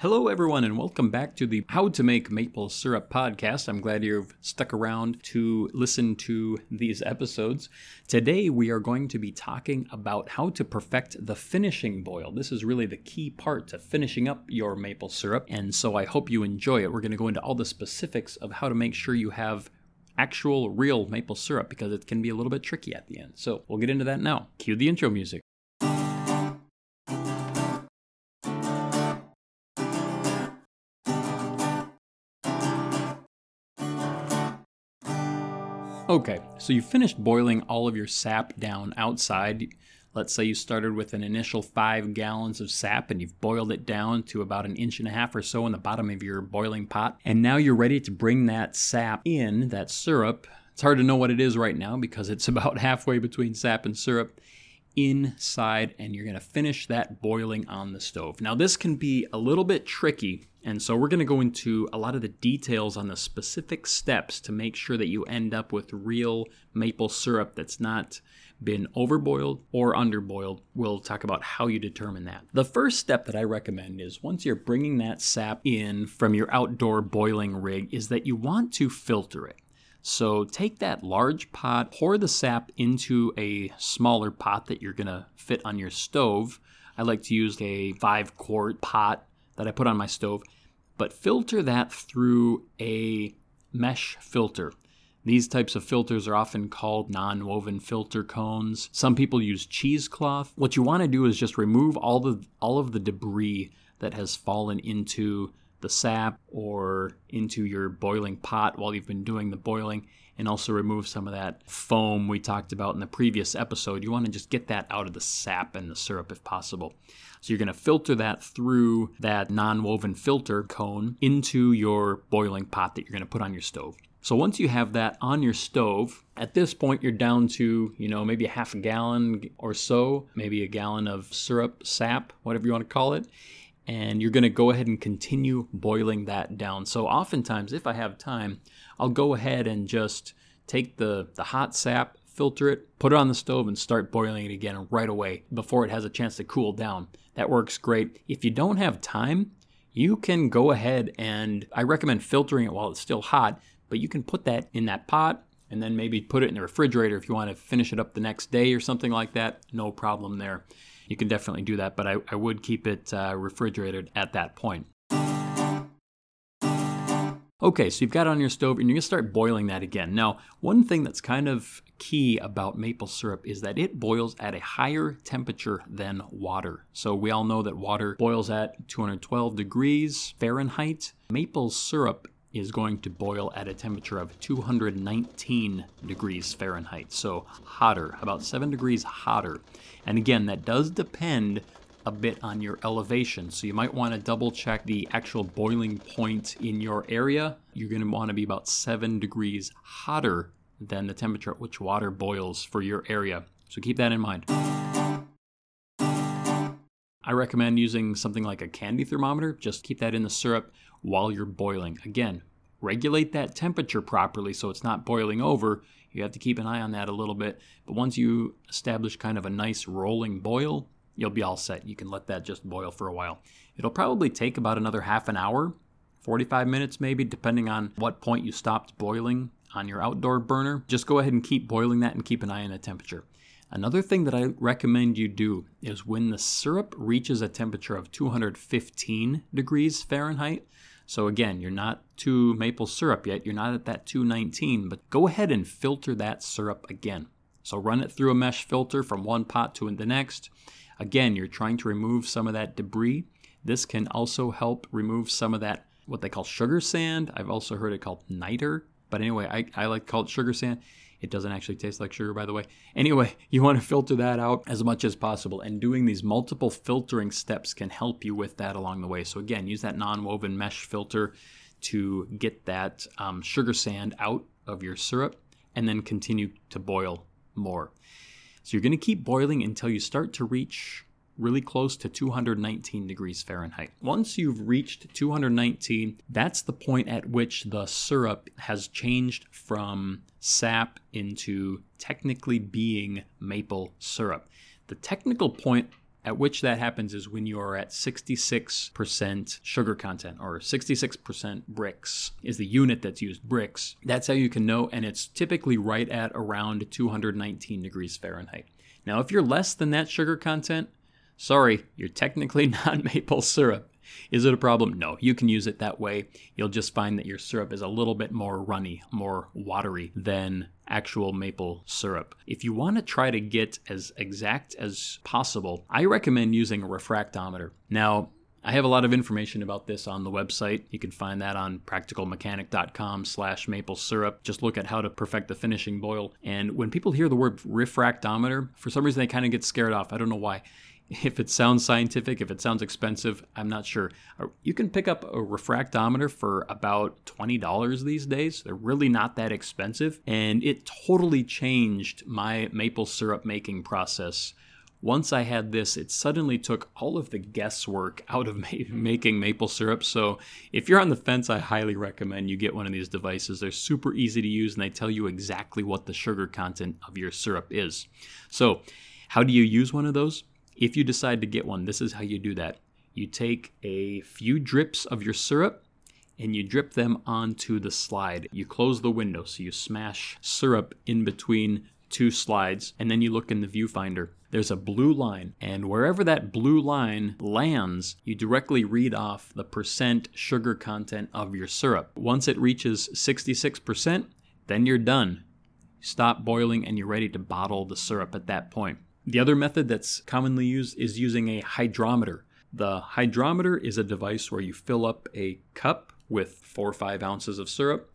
Hello, everyone, and welcome back to the How to Make Maple Syrup podcast. I'm glad you've stuck around to listen to these episodes. Today, we are going to be talking about how to perfect the finishing boil. This is really the key part to finishing up your maple syrup, and so I hope you enjoy it. We're going to go into all the specifics of how to make sure you have actual, real maple syrup because it can be a little bit tricky at the end. So, we'll get into that now. Cue the intro music. Okay, so you finished boiling all of your sap down outside. Let's say you started with an initial five gallons of sap and you've boiled it down to about an inch and a half or so in the bottom of your boiling pot. And now you're ready to bring that sap in, that syrup. It's hard to know what it is right now because it's about halfway between sap and syrup inside and you're going to finish that boiling on the stove. Now, this can be a little bit tricky, and so we're going to go into a lot of the details on the specific steps to make sure that you end up with real maple syrup that's not been overboiled or underboiled. We'll talk about how you determine that. The first step that I recommend is once you're bringing that sap in from your outdoor boiling rig is that you want to filter it. So take that large pot, pour the sap into a smaller pot that you're going to fit on your stove. I like to use a five quart pot that I put on my stove, but filter that through a mesh filter. These types of filters are often called non woven filter cones. Some people use cheesecloth. What you want to do is just remove all, the, all of the debris that has fallen into the sap or into your boiling pot while you've been doing the boiling and also remove some of that foam we talked about in the previous episode. You want to just get that out of the sap and the syrup if possible. So you're going to filter that through that non woven filter cone into your boiling pot that you're going to put on your stove. So once you have that on your stove, at this point you're down to, you know, maybe a half a gallon or so, maybe a gallon of syrup, sap, whatever you want to call it and you're going to go ahead and continue boiling that down. So oftentimes, if I have time, I'll go ahead and just take the, the hot sap, filter it, put it on the stove, and start boiling it again right away before it has a chance to cool down. That works great. If you don't have time, you can go ahead and I recommend filtering it while it's still hot, but you can put that in that pot and then maybe put it in the refrigerator if you want to finish it up the next day or something like that. No problem there you can definitely do that, but I, I would keep it uh, refrigerated at that point. Okay, so you've got it on your stove and you're gonna start boiling that again. Now, one thing that's kind of key about maple syrup is that it boils at a higher temperature than water. So we all know that water boils at 212 degrees Fahrenheit. Maple syrup is going to boil at a temperature of 219 degrees Fahrenheit, so hotter, about 7 degrees hotter. And again, that does depend a bit on your elevation, so you might want to double check the actual boiling point in your area. You're going to want to be about 7 degrees hotter than the temperature at which water boils for your area. So keep that in mind. I recommend using something like a candy thermometer. Just keep that in the syrup while you're boiling. Again, regulate that temperature properly so it's not boiling over. You have to keep an eye on that a little bit. But once you establish kind of a nice rolling boil, you'll be all set. You can let that just boil for a while. It'll probably take about another half an hour, 45 minutes maybe, depending on what point you stopped boiling on your outdoor burner. Just go ahead and keep boiling that and keep an eye on the temperature. Another thing that I recommend you do is when the syrup reaches a temperature of 215 degrees Fahrenheit, so again, you're not to maple syrup yet, you're not at that 219, but go ahead and filter that syrup again. So run it through a mesh filter from one pot to the next. Again, you're trying to remove some of that debris. This can also help remove some of that, what they call sugar sand. I've also heard it called niter. But anyway, I, I like to call it sugar sand. It doesn't actually taste like sugar, by the way. Anyway, you want to filter that out as much as possible, and doing these multiple filtering steps can help you with that along the way. So, again, use that non woven mesh filter to get that um, sugar sand out of your syrup and then continue to boil more. So, you're going to keep boiling until you start to reach really close to 219 degrees Fahrenheit. Once you've reached 219, that's the point at which the syrup has changed from sap into technically being maple syrup. The technical point at which that happens is when you are at 66% sugar content or 66% brix is the unit that's used brix That's how you can know, and it's typically right at around 219 degrees Fahrenheit. Now, if you're less than that sugar content, sorry, you're technically not maple syrup. Is it a problem? No, you can use it that way. You'll just find that your syrup is a little bit more runny, more watery than actual maple syrup. If you want to try to get as exact as possible, I recommend using a refractometer. Now, I have a lot of information about this on the website. You can find that on practicalmechanic.com slash maple syrup. Just look at how to perfect the finishing boil. And when people hear the word refractometer, for some reason they kind of get scared off. I don't know why. If it sounds scientific, if it sounds expensive, I'm not sure. Uh, you can pick up a refractometer for about $20 these days. They're really not that expensive. And it totally changed my maple syrup making process once I had this, it suddenly took all of the guesswork out of ma- making maple syrup. So, if you're on the fence, I highly recommend you get one of these devices. They're super easy to use and they tell you exactly what the sugar content of your syrup is. So, how do you use one of those? If you decide to get one, this is how you do that. You take a few drips of your syrup and you drip them onto the slide. You close the window, so you smash syrup in between two slides, and then you look in the viewfinder. There's a blue line, and wherever that blue line lands, you directly read off the percent sugar content of your syrup. Once it reaches 66%, then you're done. Stop boiling and you're ready to bottle the syrup at that point. The other method that's commonly used is using a hydrometer. The hydrometer is a device where you fill up a cup with four or five ounces of syrup,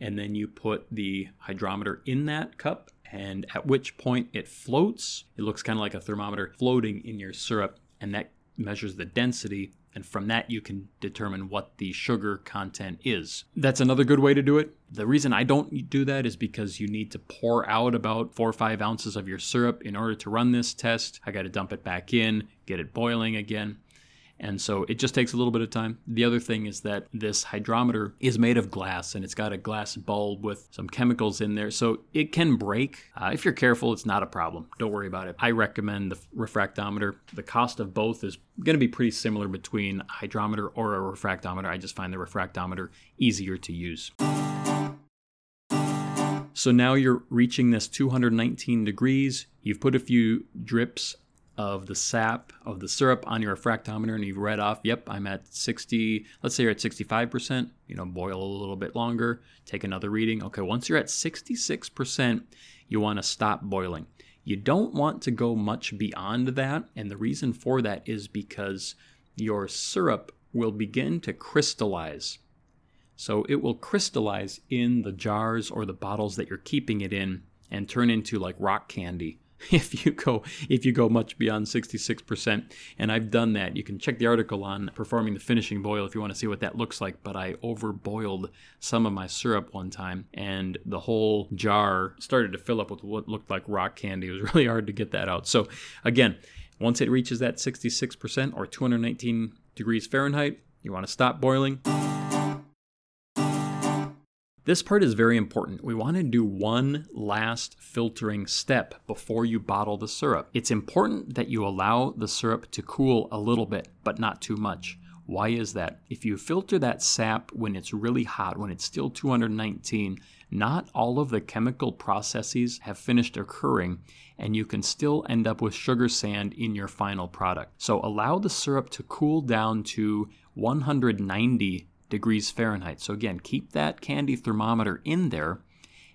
and then you put the hydrometer in that cup, and at which point it floats. It looks kind of like a thermometer floating in your syrup, and that measures the density and from that you can determine what the sugar content is. That's another good way to do it. The reason I don't do that is because you need to pour out about four or five ounces of your syrup in order to run this test. I got to dump it back in, get it boiling again. And so it just takes a little bit of time. The other thing is that this hydrometer is made of glass and it's got a glass bulb with some chemicals in there. So it can break. Uh, if you're careful, it's not a problem. Don't worry about it. I recommend the refractometer. The cost of both is going to be pretty similar between a hydrometer or a refractometer. I just find the refractometer easier to use. So now you're reaching this 219 degrees. You've put a few drips of the sap of the syrup on your refractometer and you've read off, yep, I'm at 60, let's say you're at 65%, you know, boil a little bit longer, take another reading. Okay, once you're at 66%, you want to stop boiling. You don't want to go much beyond that, and the reason for that is because your syrup will begin to crystallize. So it will crystallize in the jars or the bottles that you're keeping it in and turn into like rock candy if you go if you go much beyond 66% and I've done that. You can check the article on performing the finishing boil if you want to see what that looks like but I overboiled some of my syrup one time and the whole jar started to fill up with what looked like rock candy. It was really hard to get that out. So again once it reaches that 66% or 219 degrees Fahrenheit you want to stop boiling this part is very important. We want to do one last filtering step before you bottle the syrup. It's important that you allow the syrup to cool a little bit, but not too much. Why is that? If you filter that sap when it's really hot, when it's still 219, not all of the chemical processes have finished occurring, and you can still end up with sugar sand in your final product. So allow the syrup to cool down to 190 degrees Fahrenheit. So again, keep that candy thermometer in there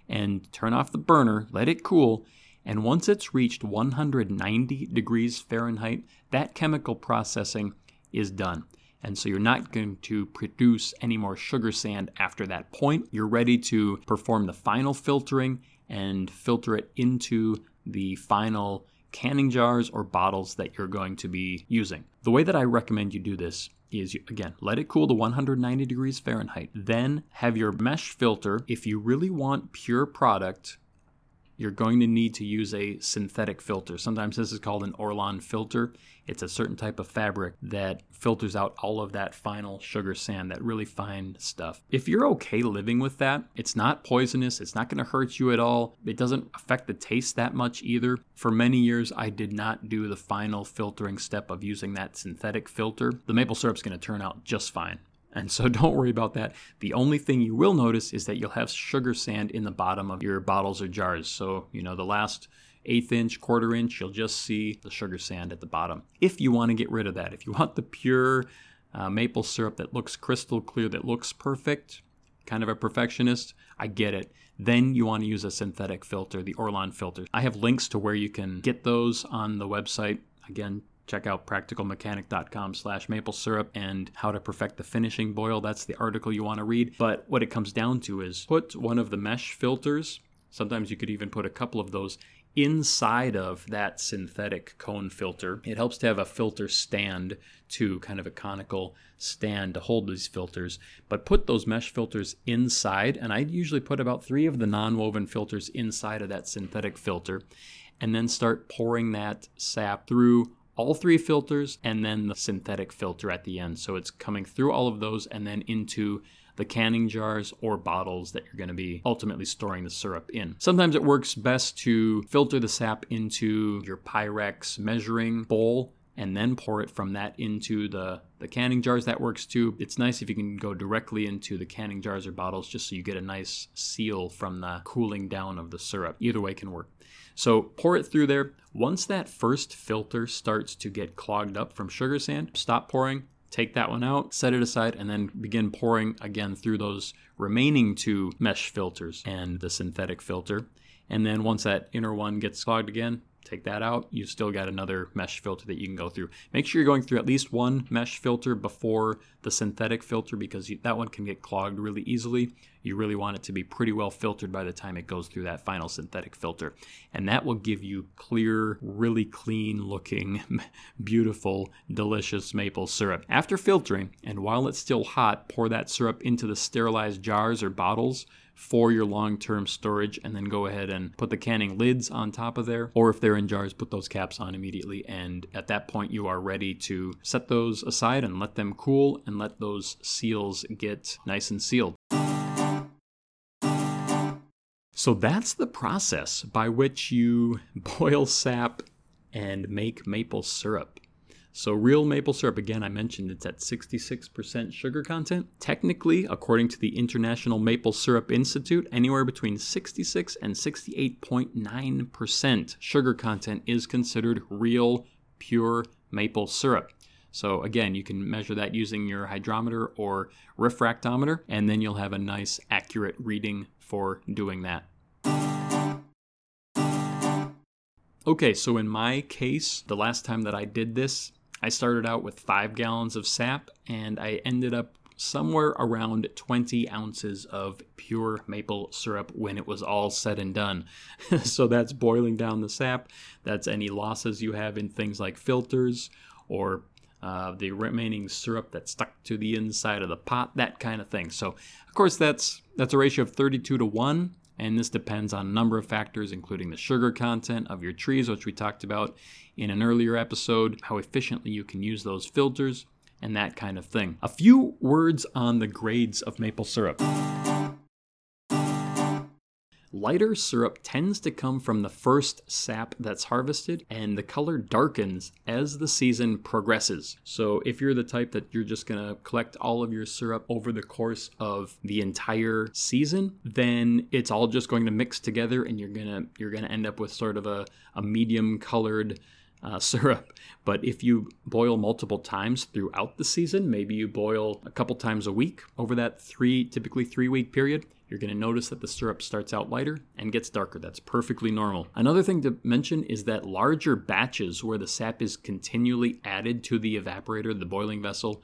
and turn off the burner, let it cool, and once it's reached 190 degrees Fahrenheit, that chemical processing is done. And so you're not going to produce any more sugar sand after that point. You're ready to perform the final filtering and filter it into the final canning jars or bottles that you're going to be using. The way that I recommend you do this is again, let it cool to 190 degrees Fahrenheit. Then have your mesh filter. If you really want pure product, you're going to need to use a synthetic filter. Sometimes this is called an Orlon filter. It's a certain type of fabric that filters out all of that final sugar sand, that really fine stuff. If you're okay living with that, it's not poisonous, it's not going to hurt you at all. It doesn't affect the taste that much either. For many years, I did not do the final filtering step of using that synthetic filter. The maple syrup's going to turn out just fine. And so don't worry about that. The only thing you will notice is that you'll have sugar sand in the bottom of your bottles or jars. So, you know, the last eighth inch, quarter inch, you'll just see the sugar sand at the bottom. If you want to get rid of that, if you want the pure uh, maple syrup that looks crystal clear, that looks perfect, kind of a perfectionist, I get it. Then you want to use a synthetic filter, the Orlon filter. I have links to where you can get those on the website. Again, check out practicalmechanic.com slash maple syrup and how to perfect the finishing boil. That's the article you want to read. But what it comes down to is put one of the mesh filters, sometimes you could even put a couple of those inside of that synthetic cone filter. It helps to have a filter stand to kind of a conical stand to hold these filters. But put those mesh filters inside, and I usually put about three of the non woven filters inside of that synthetic filter, and then start pouring that sap through all three filters and then the synthetic filter at the end. So it's coming through all of those and then into the canning jars or bottles that you're going to be ultimately storing the syrup in. Sometimes it works best to filter the sap into your Pyrex measuring bowl and then pour it from that into the, the canning jars. That works too. It's nice if you can go directly into the canning jars or bottles just so you get a nice seal from the cooling down of the syrup. Either way can work. So pour it through there. Once that first filter starts to get clogged up from sugar sand, stop pouring, take that one out, set it aside, and then begin pouring again through those remaining two mesh filters and the synthetic filter. And then once that inner one gets clogged again, take that out. You've still got another mesh filter that you can go through. Make sure you're going through at least one mesh filter before the synthetic filter because you, that one can get clogged really easily. You really want it to be pretty well filtered by the time it goes through that final synthetic filter. And that will give you clear, really clean looking, beautiful, delicious maple syrup. After filtering, and while it's still hot, pour that syrup into the sterilized jars or bottles for your long term storage and then go ahead and put the canning lids on top of there. Or if they're in jars, put those caps on immediately. And at that point, you are ready to set those aside and let them cool and let those seals get nice and sealed. So that's the process by which you boil sap and make maple syrup. So, real maple syrup, again, I mentioned it's at 66% sugar content. Technically, according to the International Maple Syrup Institute, anywhere between 66 and 68.9% sugar content is considered real, pure maple syrup. So, again, you can measure that using your hydrometer or refractometer, and then you'll have a nice, accurate reading for doing that. Okay, so in my case, the last time that I did this, I started out with five gallons of sap and I ended up somewhere around 20 ounces of pure maple syrup when it was all said and done. so that's boiling down the sap, that's any losses you have in things like filters or uh, the remaining syrup that's stuck to the inside of the pot, that kind of thing. So, of course, that's that's a ratio of 32 to 1 and this depends on a number of factors, including the sugar content of your trees, which we talked about in an earlier episode, how efficiently you can use those filters, and that kind of thing. A few words on the grades of maple syrup. Lighter syrup tends to come from the first sap that's harvested, and the color darkens as the season progresses. So, if you're the type that you're just gonna collect all of your syrup over the course of the entire season, then it's all just going to mix together, and you're gonna you're gonna end up with sort of a, a medium colored uh, syrup. But if you boil multiple times throughout the season, maybe you boil a couple times a week over that three, typically three week period, you're going to notice that the syrup starts out lighter and gets darker. That's perfectly normal. Another thing to mention is that larger batches where the sap is continually added to the evaporator, the boiling vessel,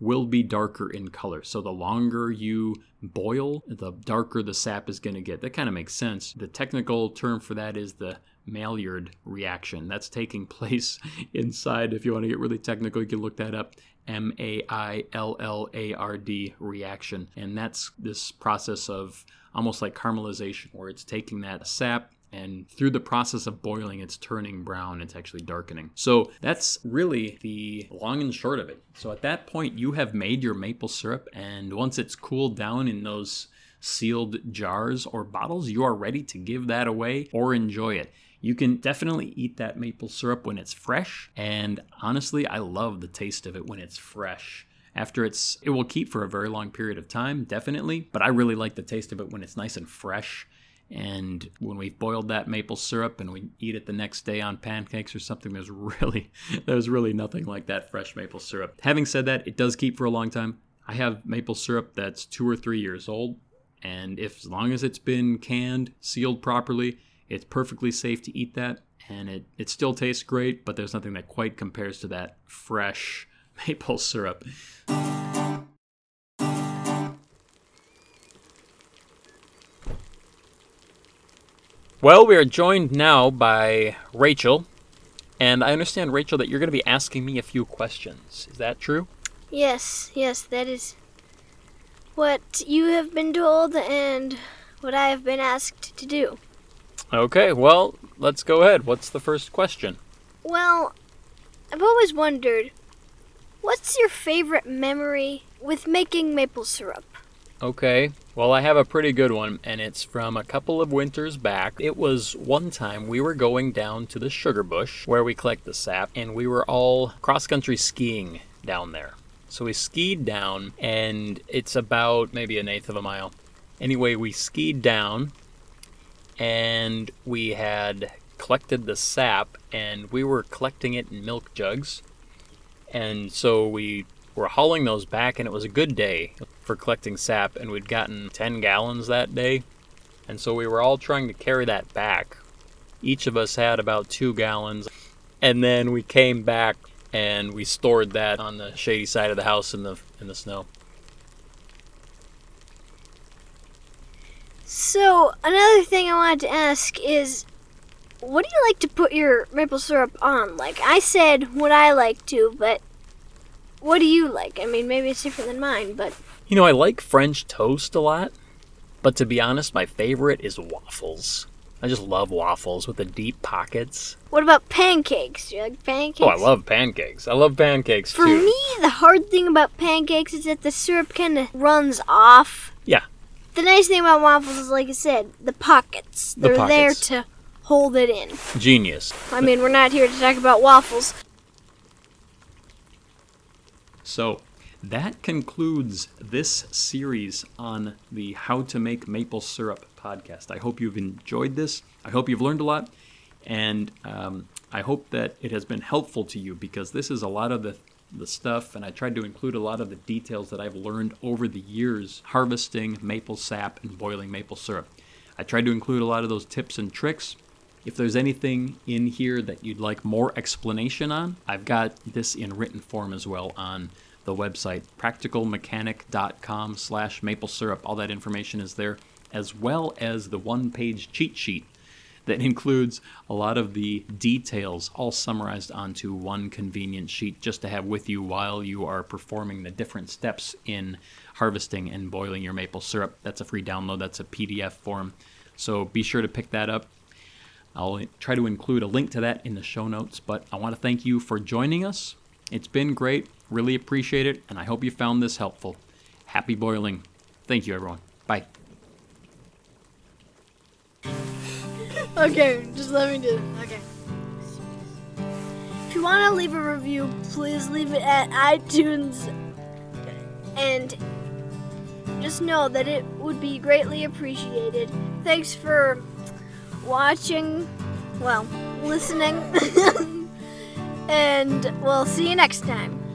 will be darker in color. So the longer you boil, the darker the sap is going to get. That kind of makes sense. The technical term for that is the Maillard reaction. That's taking place inside. If you want to get really technical, you can look that up. M A I L L A R D reaction. And that's this process of almost like caramelization, where it's taking that sap and through the process of boiling, it's turning brown. It's actually darkening. So that's really the long and short of it. So at that point, you have made your maple syrup, and once it's cooled down in those sealed jars or bottles, you are ready to give that away or enjoy it. You can definitely eat that maple syrup when it's fresh, and honestly, I love the taste of it when it's fresh. After it's, it will keep for a very long period of time, definitely, but I really like the taste of it when it's nice and fresh. And when we've boiled that maple syrup and we eat it the next day on pancakes or something, there's really there's really nothing like that fresh maple syrup. Having said that, it does keep for a long time. I have maple syrup that's two or three years old, and if as long as it's been canned, sealed properly, it's perfectly safe to eat that, and it, it still tastes great, but there's nothing that quite compares to that fresh maple syrup. Well, we are joined now by Rachel, and I understand, Rachel, that you're going to be asking me a few questions. Is that true? Yes, yes, that is what you have been told and what I have been asked to do. Okay, well, let's go ahead. What's the first question? Well, I've always wondered what's your favorite memory with making maple syrup? Okay, well, I have a pretty good one, and it's from a couple of winters back. It was one time we were going down to the sugar bush where we collect the sap, and we were all cross country skiing down there. So we skied down, and it's about maybe an eighth of a mile. Anyway, we skied down, and we had collected the sap, and we were collecting it in milk jugs. And so we were hauling those back, and it was a good day for collecting sap, and we'd gotten 10 gallons that day. And so we were all trying to carry that back. Each of us had about two gallons. And then we came back and we stored that on the shady side of the house in the in the snow. So, another thing I wanted to ask is what do you like to put your maple syrup on? Like I said what I like to, but what do you like? I mean, maybe it's different than mine, but You know, I like French toast a lot, but to be honest, my favorite is waffles. I just love waffles with the deep pockets. what about pancakes? Do you like pancakes? Oh, I love pancakes. I love pancakes For too. me, the hard thing about pancakes is that the syrup kind of runs off. Yeah. The nice thing about waffles is, like I said, the pockets. The They're there to hold it in. Genius. I mean, we're not here to talk about waffles. So that concludes this series on the How to Make Maple Syrup podcast. I hope you've enjoyed this. I hope you've learned a lot. And um, I hope that it has been helpful to you because this is a lot of the, the stuff, and I tried to include a lot of the details that I've learned over the years harvesting maple sap and boiling maple syrup. I tried to include a lot of those tips and tricks. If there's anything in here that you'd like more explanation on, I've got this in written form as well on the website practicalmechanic.com slash maple syrup. All that information is there, as well as the one-page cheat sheet that includes a lot of the details all summarized onto one convenient sheet just to have with you while you are performing the different steps in harvesting and boiling your maple syrup. That's a free download, that's a PDF form. So be sure to pick that up. I'll try to include a link to that in the show notes, but I want to thank you for joining us. It's been great, really appreciate it, and I hope you found this helpful. Happy boiling. Thank you, everyone. Bye. Okay, just let me do it. Okay. If you want to leave a review, please leave it at iTunes. And just know that it would be greatly appreciated. Thanks for watching, well, listening. and we'll see you next time.